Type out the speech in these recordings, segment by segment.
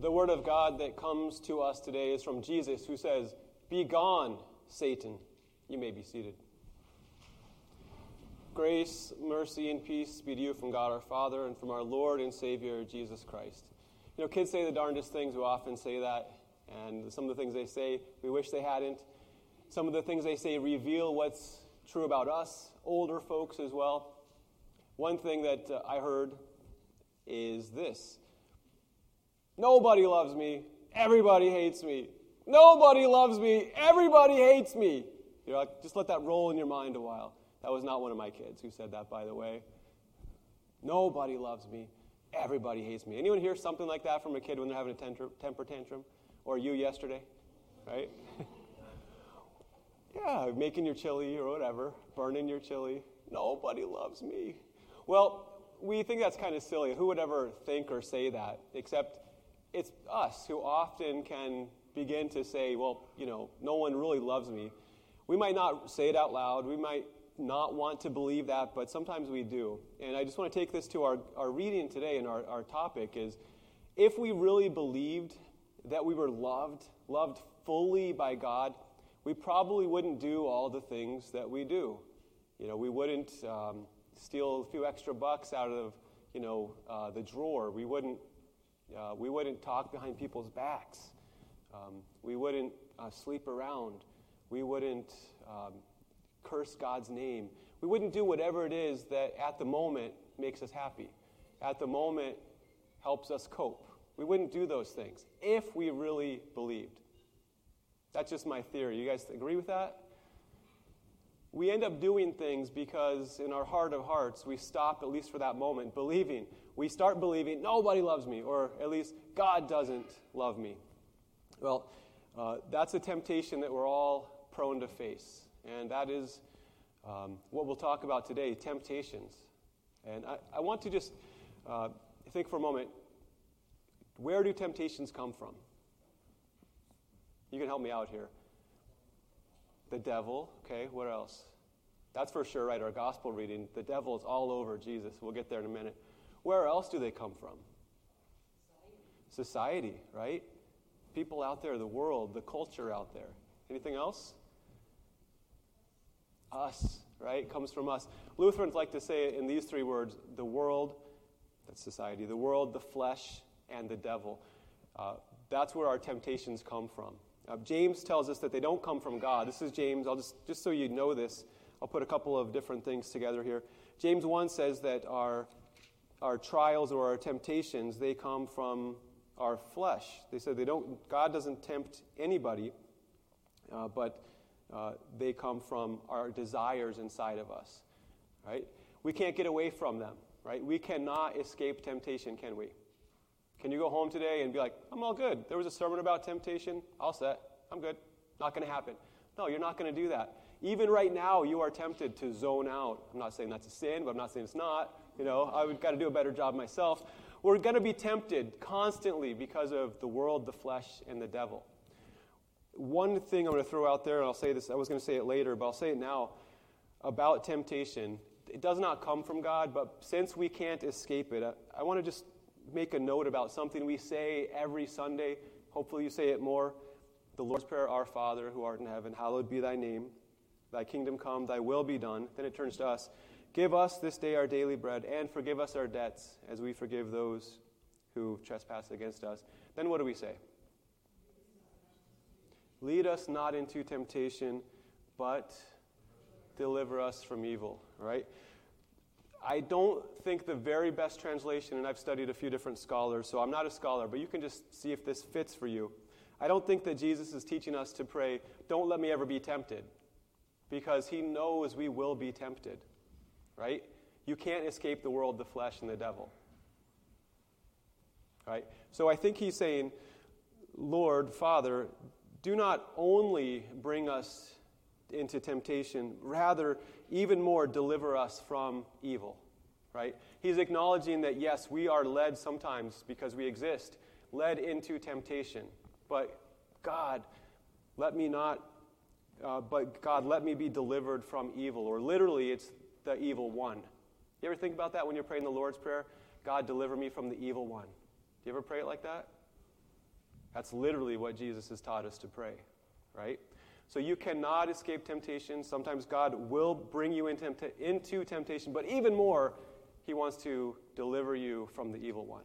The word of God that comes to us today is from Jesus, who says, Be gone, Satan. You may be seated. Grace, mercy, and peace be to you from God our Father and from our Lord and Savior, Jesus Christ. You know, kids say the darndest things. We often say that. And some of the things they say, we wish they hadn't. Some of the things they say reveal what's true about us, older folks as well. One thing that uh, I heard is this Nobody loves me. Everybody hates me. Nobody loves me. Everybody hates me. You know, just let that roll in your mind a while. That was not one of my kids who said that, by the way. Nobody loves me. Everybody hates me. Anyone hear something like that from a kid when they're having a temper tantrum? Or you yesterday? Right? yeah, making your chili or whatever, burning your chili. Nobody loves me. Well, we think that's kind of silly. Who would ever think or say that? Except it's us who often can begin to say, well, you know, no one really loves me. We might not say it out loud. We might not want to believe that, but sometimes we do. And I just want to take this to our, our reading today and our, our topic is if we really believed that we were loved, loved fully by God, we probably wouldn't do all the things that we do. You know, we wouldn't um, steal a few extra bucks out of, you know, uh, the drawer. We wouldn't uh, we wouldn't talk behind people's backs. Um, we wouldn't uh, sleep around. We wouldn't um, curse God's name. We wouldn't do whatever it is that at the moment makes us happy, at the moment helps us cope. We wouldn't do those things if we really believed. That's just my theory. You guys agree with that? We end up doing things because in our heart of hearts, we stop, at least for that moment, believing we start believing nobody loves me, or at least God doesn't love me. Well, uh, that's a temptation that we're all prone to face. And that is um, what we'll talk about today temptations. And I, I want to just uh, think for a moment where do temptations come from? You can help me out here. The devil, okay, what else? That's for sure, right? Our gospel reading. The devil is all over Jesus. We'll get there in a minute. Where else do they come from? Society, right? People out there, the world, the culture out there. Anything else? Us, right? Comes from us. Lutherans like to say it in these three words the world, that's society, the world, the flesh, and the devil. Uh, that's where our temptations come from. Uh, James tells us that they don't come from God. This is James. I'll just, just so you know this, I'll put a couple of different things together here. James 1 says that our our trials or our temptations, they come from our flesh. They said they don't, God doesn't tempt anybody, uh, but uh, they come from our desires inside of us, right? We can't get away from them, right? We cannot escape temptation, can we? Can you go home today and be like, I'm all good. There was a sermon about temptation. All set. I'm good. Not going to happen. No, you're not going to do that. Even right now, you are tempted to zone out. I'm not saying that's a sin, but I'm not saying it's not. You know, I've got to do a better job myself. We're going to be tempted constantly because of the world, the flesh, and the devil. One thing I'm going to throw out there, and I'll say this, I was going to say it later, but I'll say it now about temptation. It does not come from God, but since we can't escape it, I, I want to just make a note about something we say every Sunday. Hopefully, you say it more. The Lord's Prayer, Our Father, who art in heaven, hallowed be thy name. Thy kingdom come, thy will be done. Then it turns to us. Give us this day our daily bread, and forgive us our debts as we forgive those who trespass against us. Then what do we say? Lead us not into temptation, but deliver us from evil, right? I don't think the very best translation, and I've studied a few different scholars, so I'm not a scholar, but you can just see if this fits for you. I don't think that Jesus is teaching us to pray, don't let me ever be tempted, because he knows we will be tempted right? You can't escape the world, the flesh, and the devil. Right? So I think he's saying, Lord, Father, do not only bring us into temptation, rather, even more, deliver us from evil. Right? He's acknowledging that, yes, we are led sometimes because we exist, led into temptation. But God, let me not, uh, but God, let me be delivered from evil. Or literally, it's the evil one. You ever think about that when you're praying the Lord's Prayer? God, deliver me from the evil one. Do you ever pray it like that? That's literally what Jesus has taught us to pray, right? So you cannot escape temptation. Sometimes God will bring you into, temptation, but even more, He wants to deliver you from the evil one.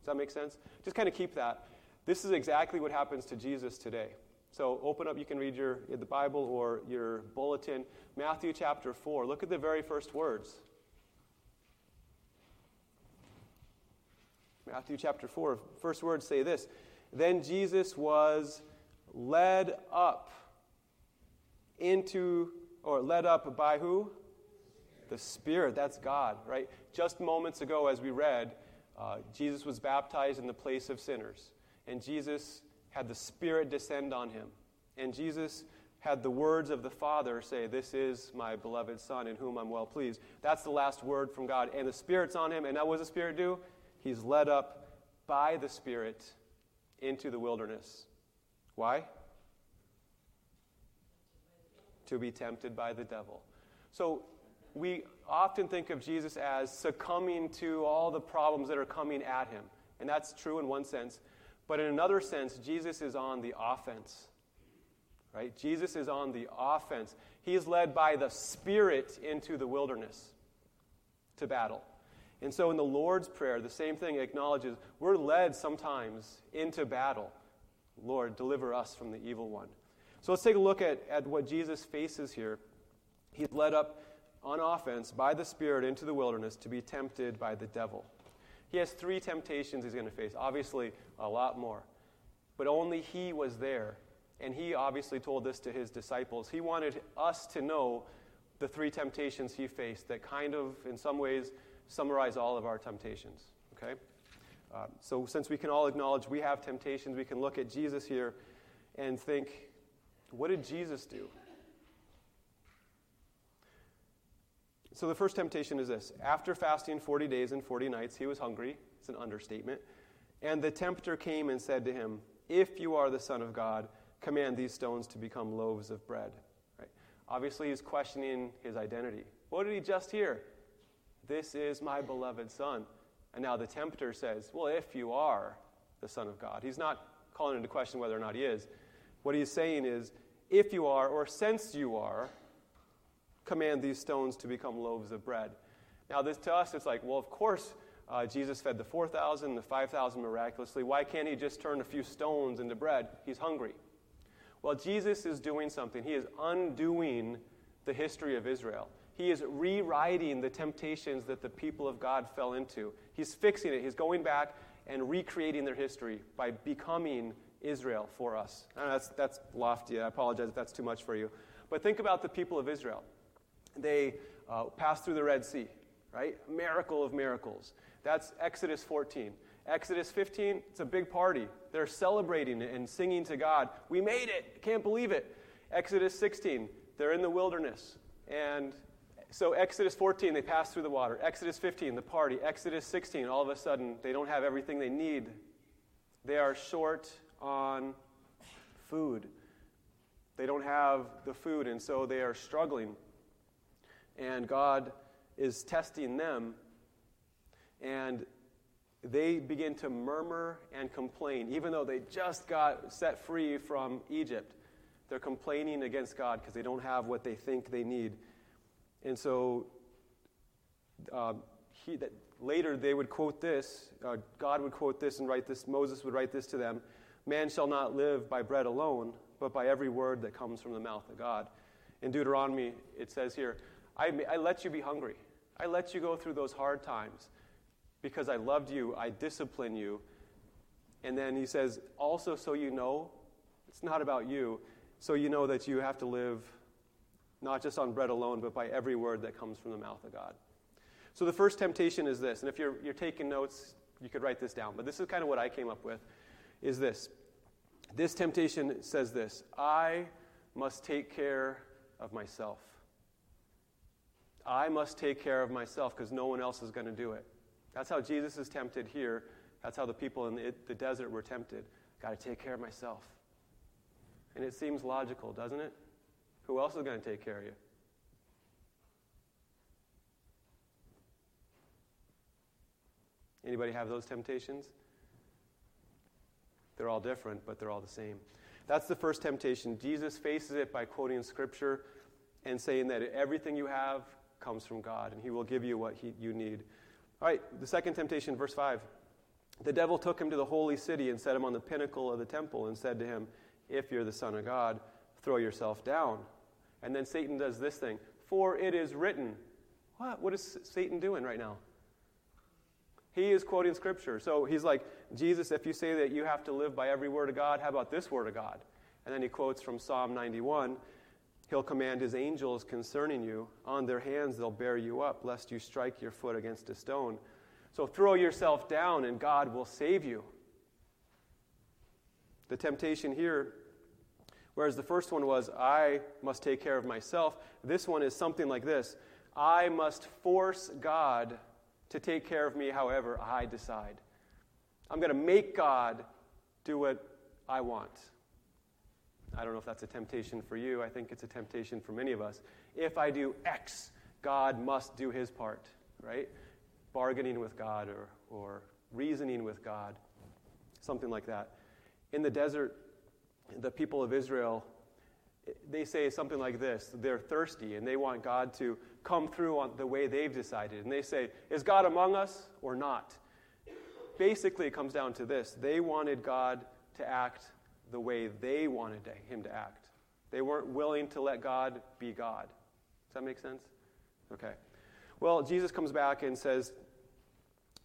Does that make sense? Just kind of keep that. This is exactly what happens to Jesus today. So open up, you can read your, the Bible or your bulletin. Matthew chapter 4. Look at the very first words. Matthew chapter 4, first words say this Then Jesus was led up into, or led up by who? The Spirit. That's God, right? Just moments ago, as we read, uh, Jesus was baptized in the place of sinners. And Jesus had the Spirit descend on him. And Jesus had the words of the Father say, This is my beloved Son in whom I'm well pleased. That's the last word from God. And the Spirit's on him. And now what does the Spirit do? He's led up by the Spirit into the wilderness. Why? To be tempted by the devil. So we often think of Jesus as succumbing to all the problems that are coming at him. And that's true in one sense. But in another sense, Jesus is on the offense. Right? Jesus is on the offense. He is led by the Spirit into the wilderness to battle. And so in the Lord's Prayer, the same thing acknowledges we're led sometimes into battle. Lord, deliver us from the evil one. So let's take a look at, at what Jesus faces here. He's led up on offense by the Spirit into the wilderness to be tempted by the devil. He has three temptations he's going to face, obviously, a lot more. But only he was there. And he obviously told this to his disciples. He wanted us to know the three temptations he faced that kind of, in some ways, summarize all of our temptations. Okay? Uh, so, since we can all acknowledge we have temptations, we can look at Jesus here and think, what did Jesus do? So, the first temptation is this After fasting 40 days and 40 nights, he was hungry. It's an understatement. And the tempter came and said to him, If you are the Son of God, command these stones to become loaves of bread. Right? Obviously, he's questioning his identity. What did he just hear? This is my beloved Son. And now the tempter says, Well, if you are the Son of God. He's not calling into question whether or not he is. What he's saying is, if you are, or since you are, command these stones to become loaves of bread. Now, this to us, it's like, well, of course, uh, Jesus fed the 4,000, the 5,000 miraculously. Why can't he just turn a few stones into bread? He's hungry. Well, Jesus is doing something. He is undoing the history of Israel. He is rewriting the temptations that the people of God fell into. He's fixing it. He's going back and recreating their history by becoming Israel for us. that's, that's lofty. I apologize if that's too much for you. But think about the people of Israel. They uh, passed through the Red Sea, right? Miracle of miracles. That's Exodus 14. Exodus 15, it's a big party. They're celebrating and singing to God. We made it. Can't believe it. Exodus 16, they're in the wilderness. And so, Exodus 14, they pass through the water. Exodus 15, the party. Exodus 16, all of a sudden, they don't have everything they need. They are short on food. They don't have the food, and so they are struggling. And God is testing them, and they begin to murmur and complain, even though they just got set free from Egypt. They're complaining against God because they don't have what they think they need. And so uh, he, that later they would quote this, uh, God would quote this and write this, Moses would write this to them Man shall not live by bread alone, but by every word that comes from the mouth of God. In Deuteronomy, it says here, I, I let you be hungry. I let you go through those hard times because I loved you, I discipline you. And then he says, also so you know, it's not about you, so you know that you have to live not just on bread alone, but by every word that comes from the mouth of God. So the first temptation is this, and if you're, you're taking notes, you could write this down, but this is kind of what I came up with, is this. This temptation says this I must take care of myself. I must take care of myself because no one else is going to do it. That's how Jesus is tempted here. That's how the people in the, the desert were tempted. Got to take care of myself. And it seems logical, doesn't it? Who else is going to take care of you? Anybody have those temptations? They're all different, but they're all the same. That's the first temptation. Jesus faces it by quoting scripture and saying that everything you have comes from God, and he will give you what he, you need. All right, the second temptation, verse 5. The devil took him to the holy city and set him on the pinnacle of the temple and said to him, If you're the Son of God, throw yourself down. And then Satan does this thing For it is written. What? What is Satan doing right now? He is quoting scripture. So he's like, Jesus, if you say that you have to live by every word of God, how about this word of God? And then he quotes from Psalm 91 He'll command his angels concerning you. On their hands they'll bear you up, lest you strike your foot against a stone. So throw yourself down, and God will save you. The temptation here, whereas the first one was, I must take care of myself, this one is something like this I must force God to take care of me however I decide. I'm going to make God do what I want. I don't know if that's a temptation for you. I think it's a temptation for many of us. If I do X, God must do his part, right? Bargaining with God or, or reasoning with God, something like that. In the desert, the people of Israel, they say something like this they're thirsty and they want God to come through on the way they've decided. And they say, Is God among us or not? Basically, it comes down to this they wanted God to act the way they wanted him to act. They weren't willing to let God be God. Does that make sense? Okay. Well, Jesus comes back and says,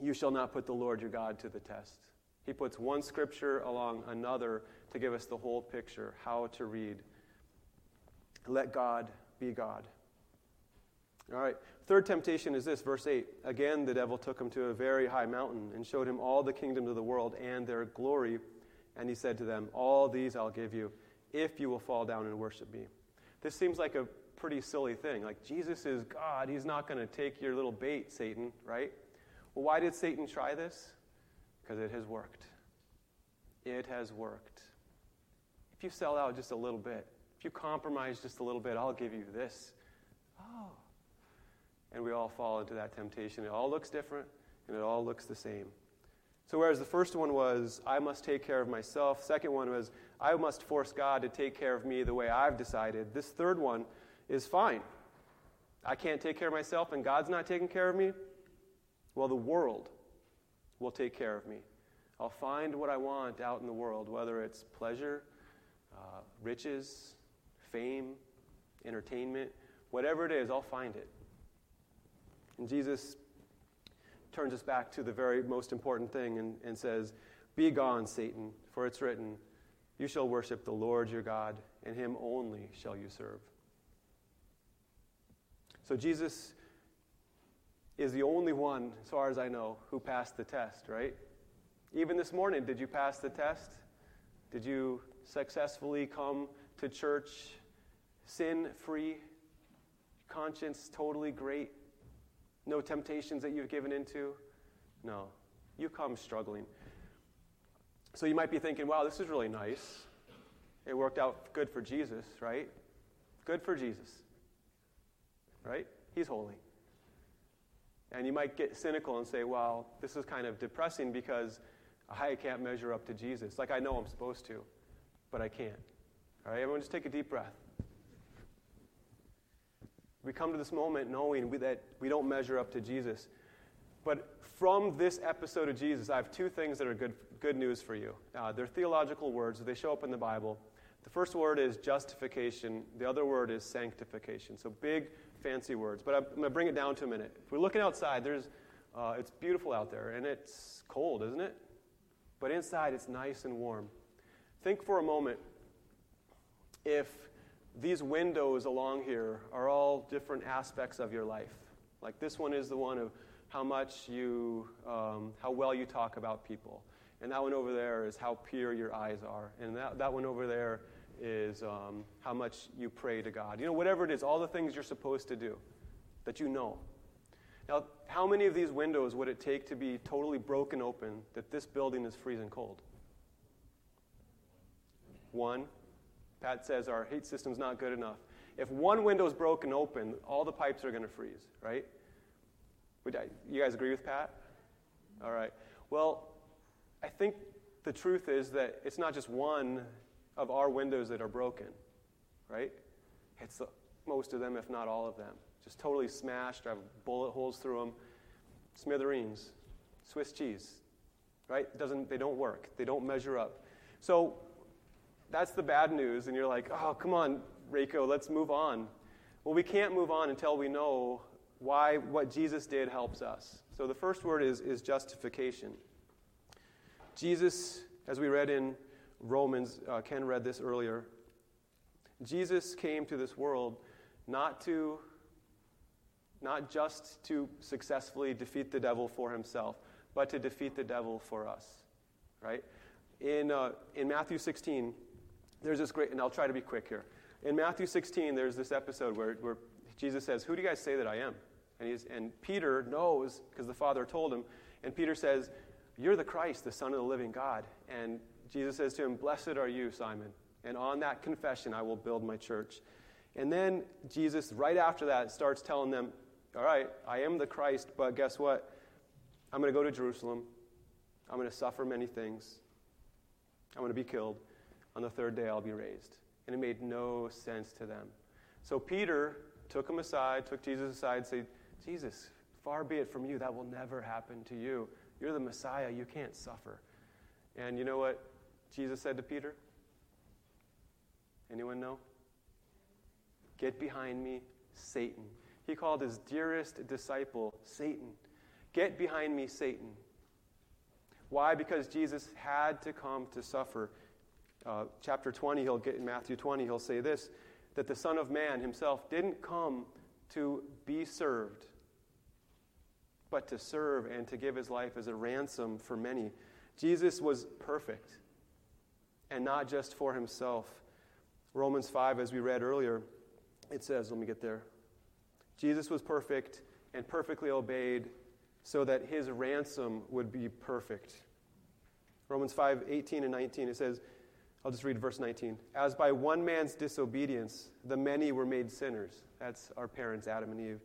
You shall not put the Lord your God to the test. He puts one scripture along another to give us the whole picture, how to read. Let God be God. All right. Third temptation is this, verse 8. Again, the devil took him to a very high mountain and showed him all the kingdoms of the world and their glory and he said to them, All these I'll give you if you will fall down and worship me. This seems like a pretty silly thing. Like, Jesus is God. He's not going to take your little bait, Satan, right? Well, why did Satan try this? Because it has worked. It has worked. If you sell out just a little bit, if you compromise just a little bit, I'll give you this. Oh. And we all fall into that temptation. It all looks different and it all looks the same. So, whereas the first one was, I must take care of myself, second one was, I must force God to take care of me the way I've decided, this third one is fine. I can't take care of myself and God's not taking care of me. Well, the world will take care of me. I'll find what I want out in the world, whether it's pleasure, uh, riches, fame, entertainment, whatever it is, I'll find it. And Jesus turns us back to the very most important thing and, and says, Be gone, Satan, for it's written, You shall worship the Lord your God, and him only shall you serve. So Jesus is the only one, as far as I know, who passed the test, right? Even this morning, did you pass the test? Did you successfully come to church sin free, conscience totally great? No temptations that you've given into? No. You come struggling. So you might be thinking, wow, this is really nice. It worked out good for Jesus, right? Good for Jesus. Right? He's holy. And you might get cynical and say, well, this is kind of depressing because I can't measure up to Jesus. Like I know I'm supposed to, but I can't. All right, everyone just take a deep breath. We come to this moment knowing we, that we don't measure up to Jesus. But from this episode of Jesus, I have two things that are good, good news for you. Uh, they're theological words, they show up in the Bible. The first word is justification, the other word is sanctification. So big, fancy words. But I'm, I'm going to bring it down to a minute. If we're looking outside, there's, uh, it's beautiful out there, and it's cold, isn't it? But inside, it's nice and warm. Think for a moment if these windows along here are all different aspects of your life. Like this one is the one of how much you, um, how well you talk about people. And that one over there is how pure your eyes are. And that, that one over there is um, how much you pray to God. You know, whatever it is, all the things you're supposed to do that you know. Now, how many of these windows would it take to be totally broken open that this building is freezing cold? One, Pat says our heat system's not good enough. If one window is broken open, all the pipes are going to freeze, right? Would I, you guys agree with Pat? All right. Well, I think the truth is that it's not just one of our windows that are broken, right? It's the, most of them, if not all of them. Just totally smashed, have bullet holes through them. Smithereens, Swiss cheese, right? Doesn't, they don't work, they don't measure up. So that's the bad news, and you're like, oh, come on, Reiko, let's move on. Well, we can't move on until we know why what Jesus did helps us. So the first word is, is justification. Jesus, as we read in Romans, uh, Ken read this earlier. Jesus came to this world not to not just to successfully defeat the devil for himself, but to defeat the devil for us. Right? In, uh, in Matthew 16, there's this great, and I'll try to be quick here. In Matthew 16, there's this episode where, where Jesus says, Who do you guys say that I am? And, he's, and Peter knows because the Father told him. And Peter says, You're the Christ, the Son of the living God. And Jesus says to him, Blessed are you, Simon. And on that confession, I will build my church. And then Jesus, right after that, starts telling them, All right, I am the Christ, but guess what? I'm going to go to Jerusalem. I'm going to suffer many things. I'm going to be killed. On the third day, I'll be raised. And it made no sense to them. So Peter took him aside, took Jesus aside, said, Jesus, far be it from you, that will never happen to you. You're the Messiah, you can't suffer. And you know what Jesus said to Peter? Anyone know? Get behind me, Satan. He called his dearest disciple Satan. Get behind me, Satan. Why? Because Jesus had to come to suffer. Uh, chapter 20, he'll get in Matthew 20, he'll say this that the Son of Man himself didn't come to be served, but to serve and to give his life as a ransom for many. Jesus was perfect, and not just for himself. Romans 5, as we read earlier, it says, let me get there. Jesus was perfect and perfectly obeyed so that his ransom would be perfect. Romans 5, 18 and 19, it says, I'll just read verse 19. As by one man's disobedience, the many were made sinners. That's our parents, Adam and Eve.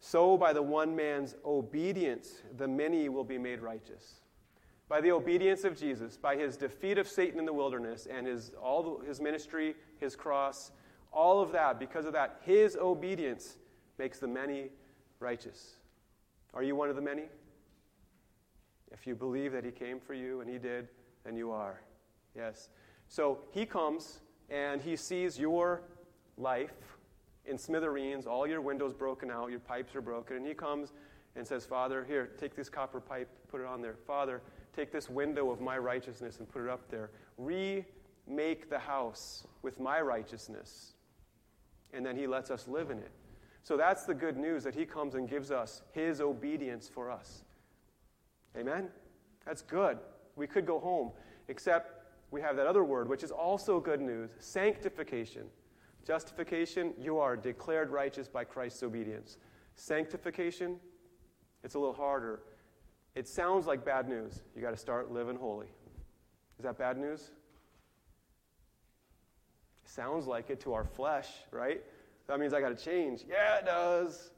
So by the one man's obedience, the many will be made righteous. By the obedience of Jesus, by his defeat of Satan in the wilderness and his, all his ministry, his cross, all of that, because of that, his obedience makes the many righteous. Are you one of the many? If you believe that he came for you and he did, then you are. Yes. So he comes and he sees your life in smithereens, all your windows broken out, your pipes are broken, and he comes and says, Father, here, take this copper pipe, put it on there. Father, take this window of my righteousness and put it up there. Remake the house with my righteousness. And then he lets us live in it. So that's the good news that he comes and gives us his obedience for us. Amen? That's good. We could go home, except we have that other word, which is also good news sanctification. Justification, you are declared righteous by Christ's obedience. Sanctification, it's a little harder. It sounds like bad news. You got to start living holy. Is that bad news? Sounds like it to our flesh, right? That means I got to change. Yeah, it does.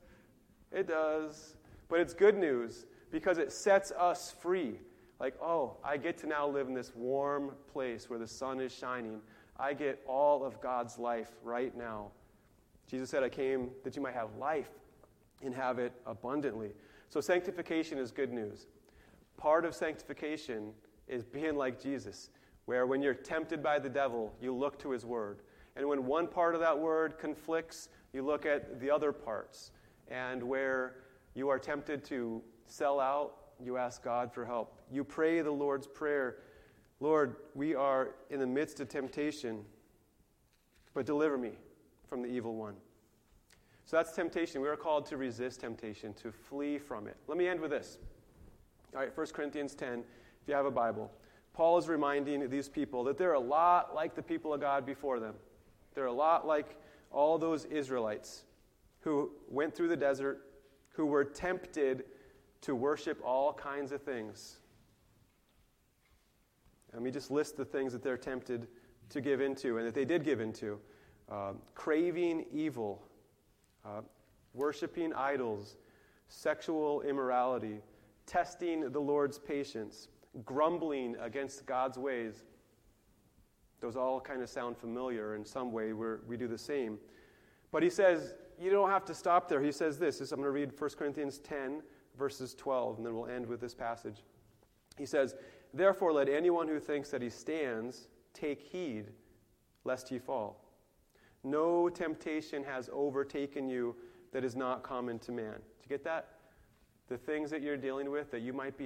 It does. But it's good news because it sets us free. Like, oh, I get to now live in this warm place where the sun is shining. I get all of God's life right now. Jesus said, I came that you might have life and have it abundantly. So, sanctification is good news. Part of sanctification is being like Jesus, where when you're tempted by the devil, you look to his word. And when one part of that word conflicts, you look at the other parts. And where you are tempted to sell out, you ask God for help. You pray the Lord's Prayer Lord, we are in the midst of temptation, but deliver me from the evil one. So that's temptation. We are called to resist temptation, to flee from it. Let me end with this. All right, 1 Corinthians 10, if you have a Bible. Paul is reminding these people that they're a lot like the people of God before them. They're a lot like all those Israelites who went through the desert, who were tempted to worship all kinds of things. Let me just list the things that they're tempted to give into and that they did give into uh, craving evil, uh, worshiping idols, sexual immorality, testing the Lord's patience, grumbling against God's ways. Those all kind of sound familiar in some way. Where we do the same. But he says, you don't have to stop there. He says this. I'm going to read 1 Corinthians 10, verses 12, and then we'll end with this passage. He says, Therefore, let anyone who thinks that he stands take heed lest he fall. No temptation has overtaken you that is not common to man. Do you get that? The things that you're dealing with that you might be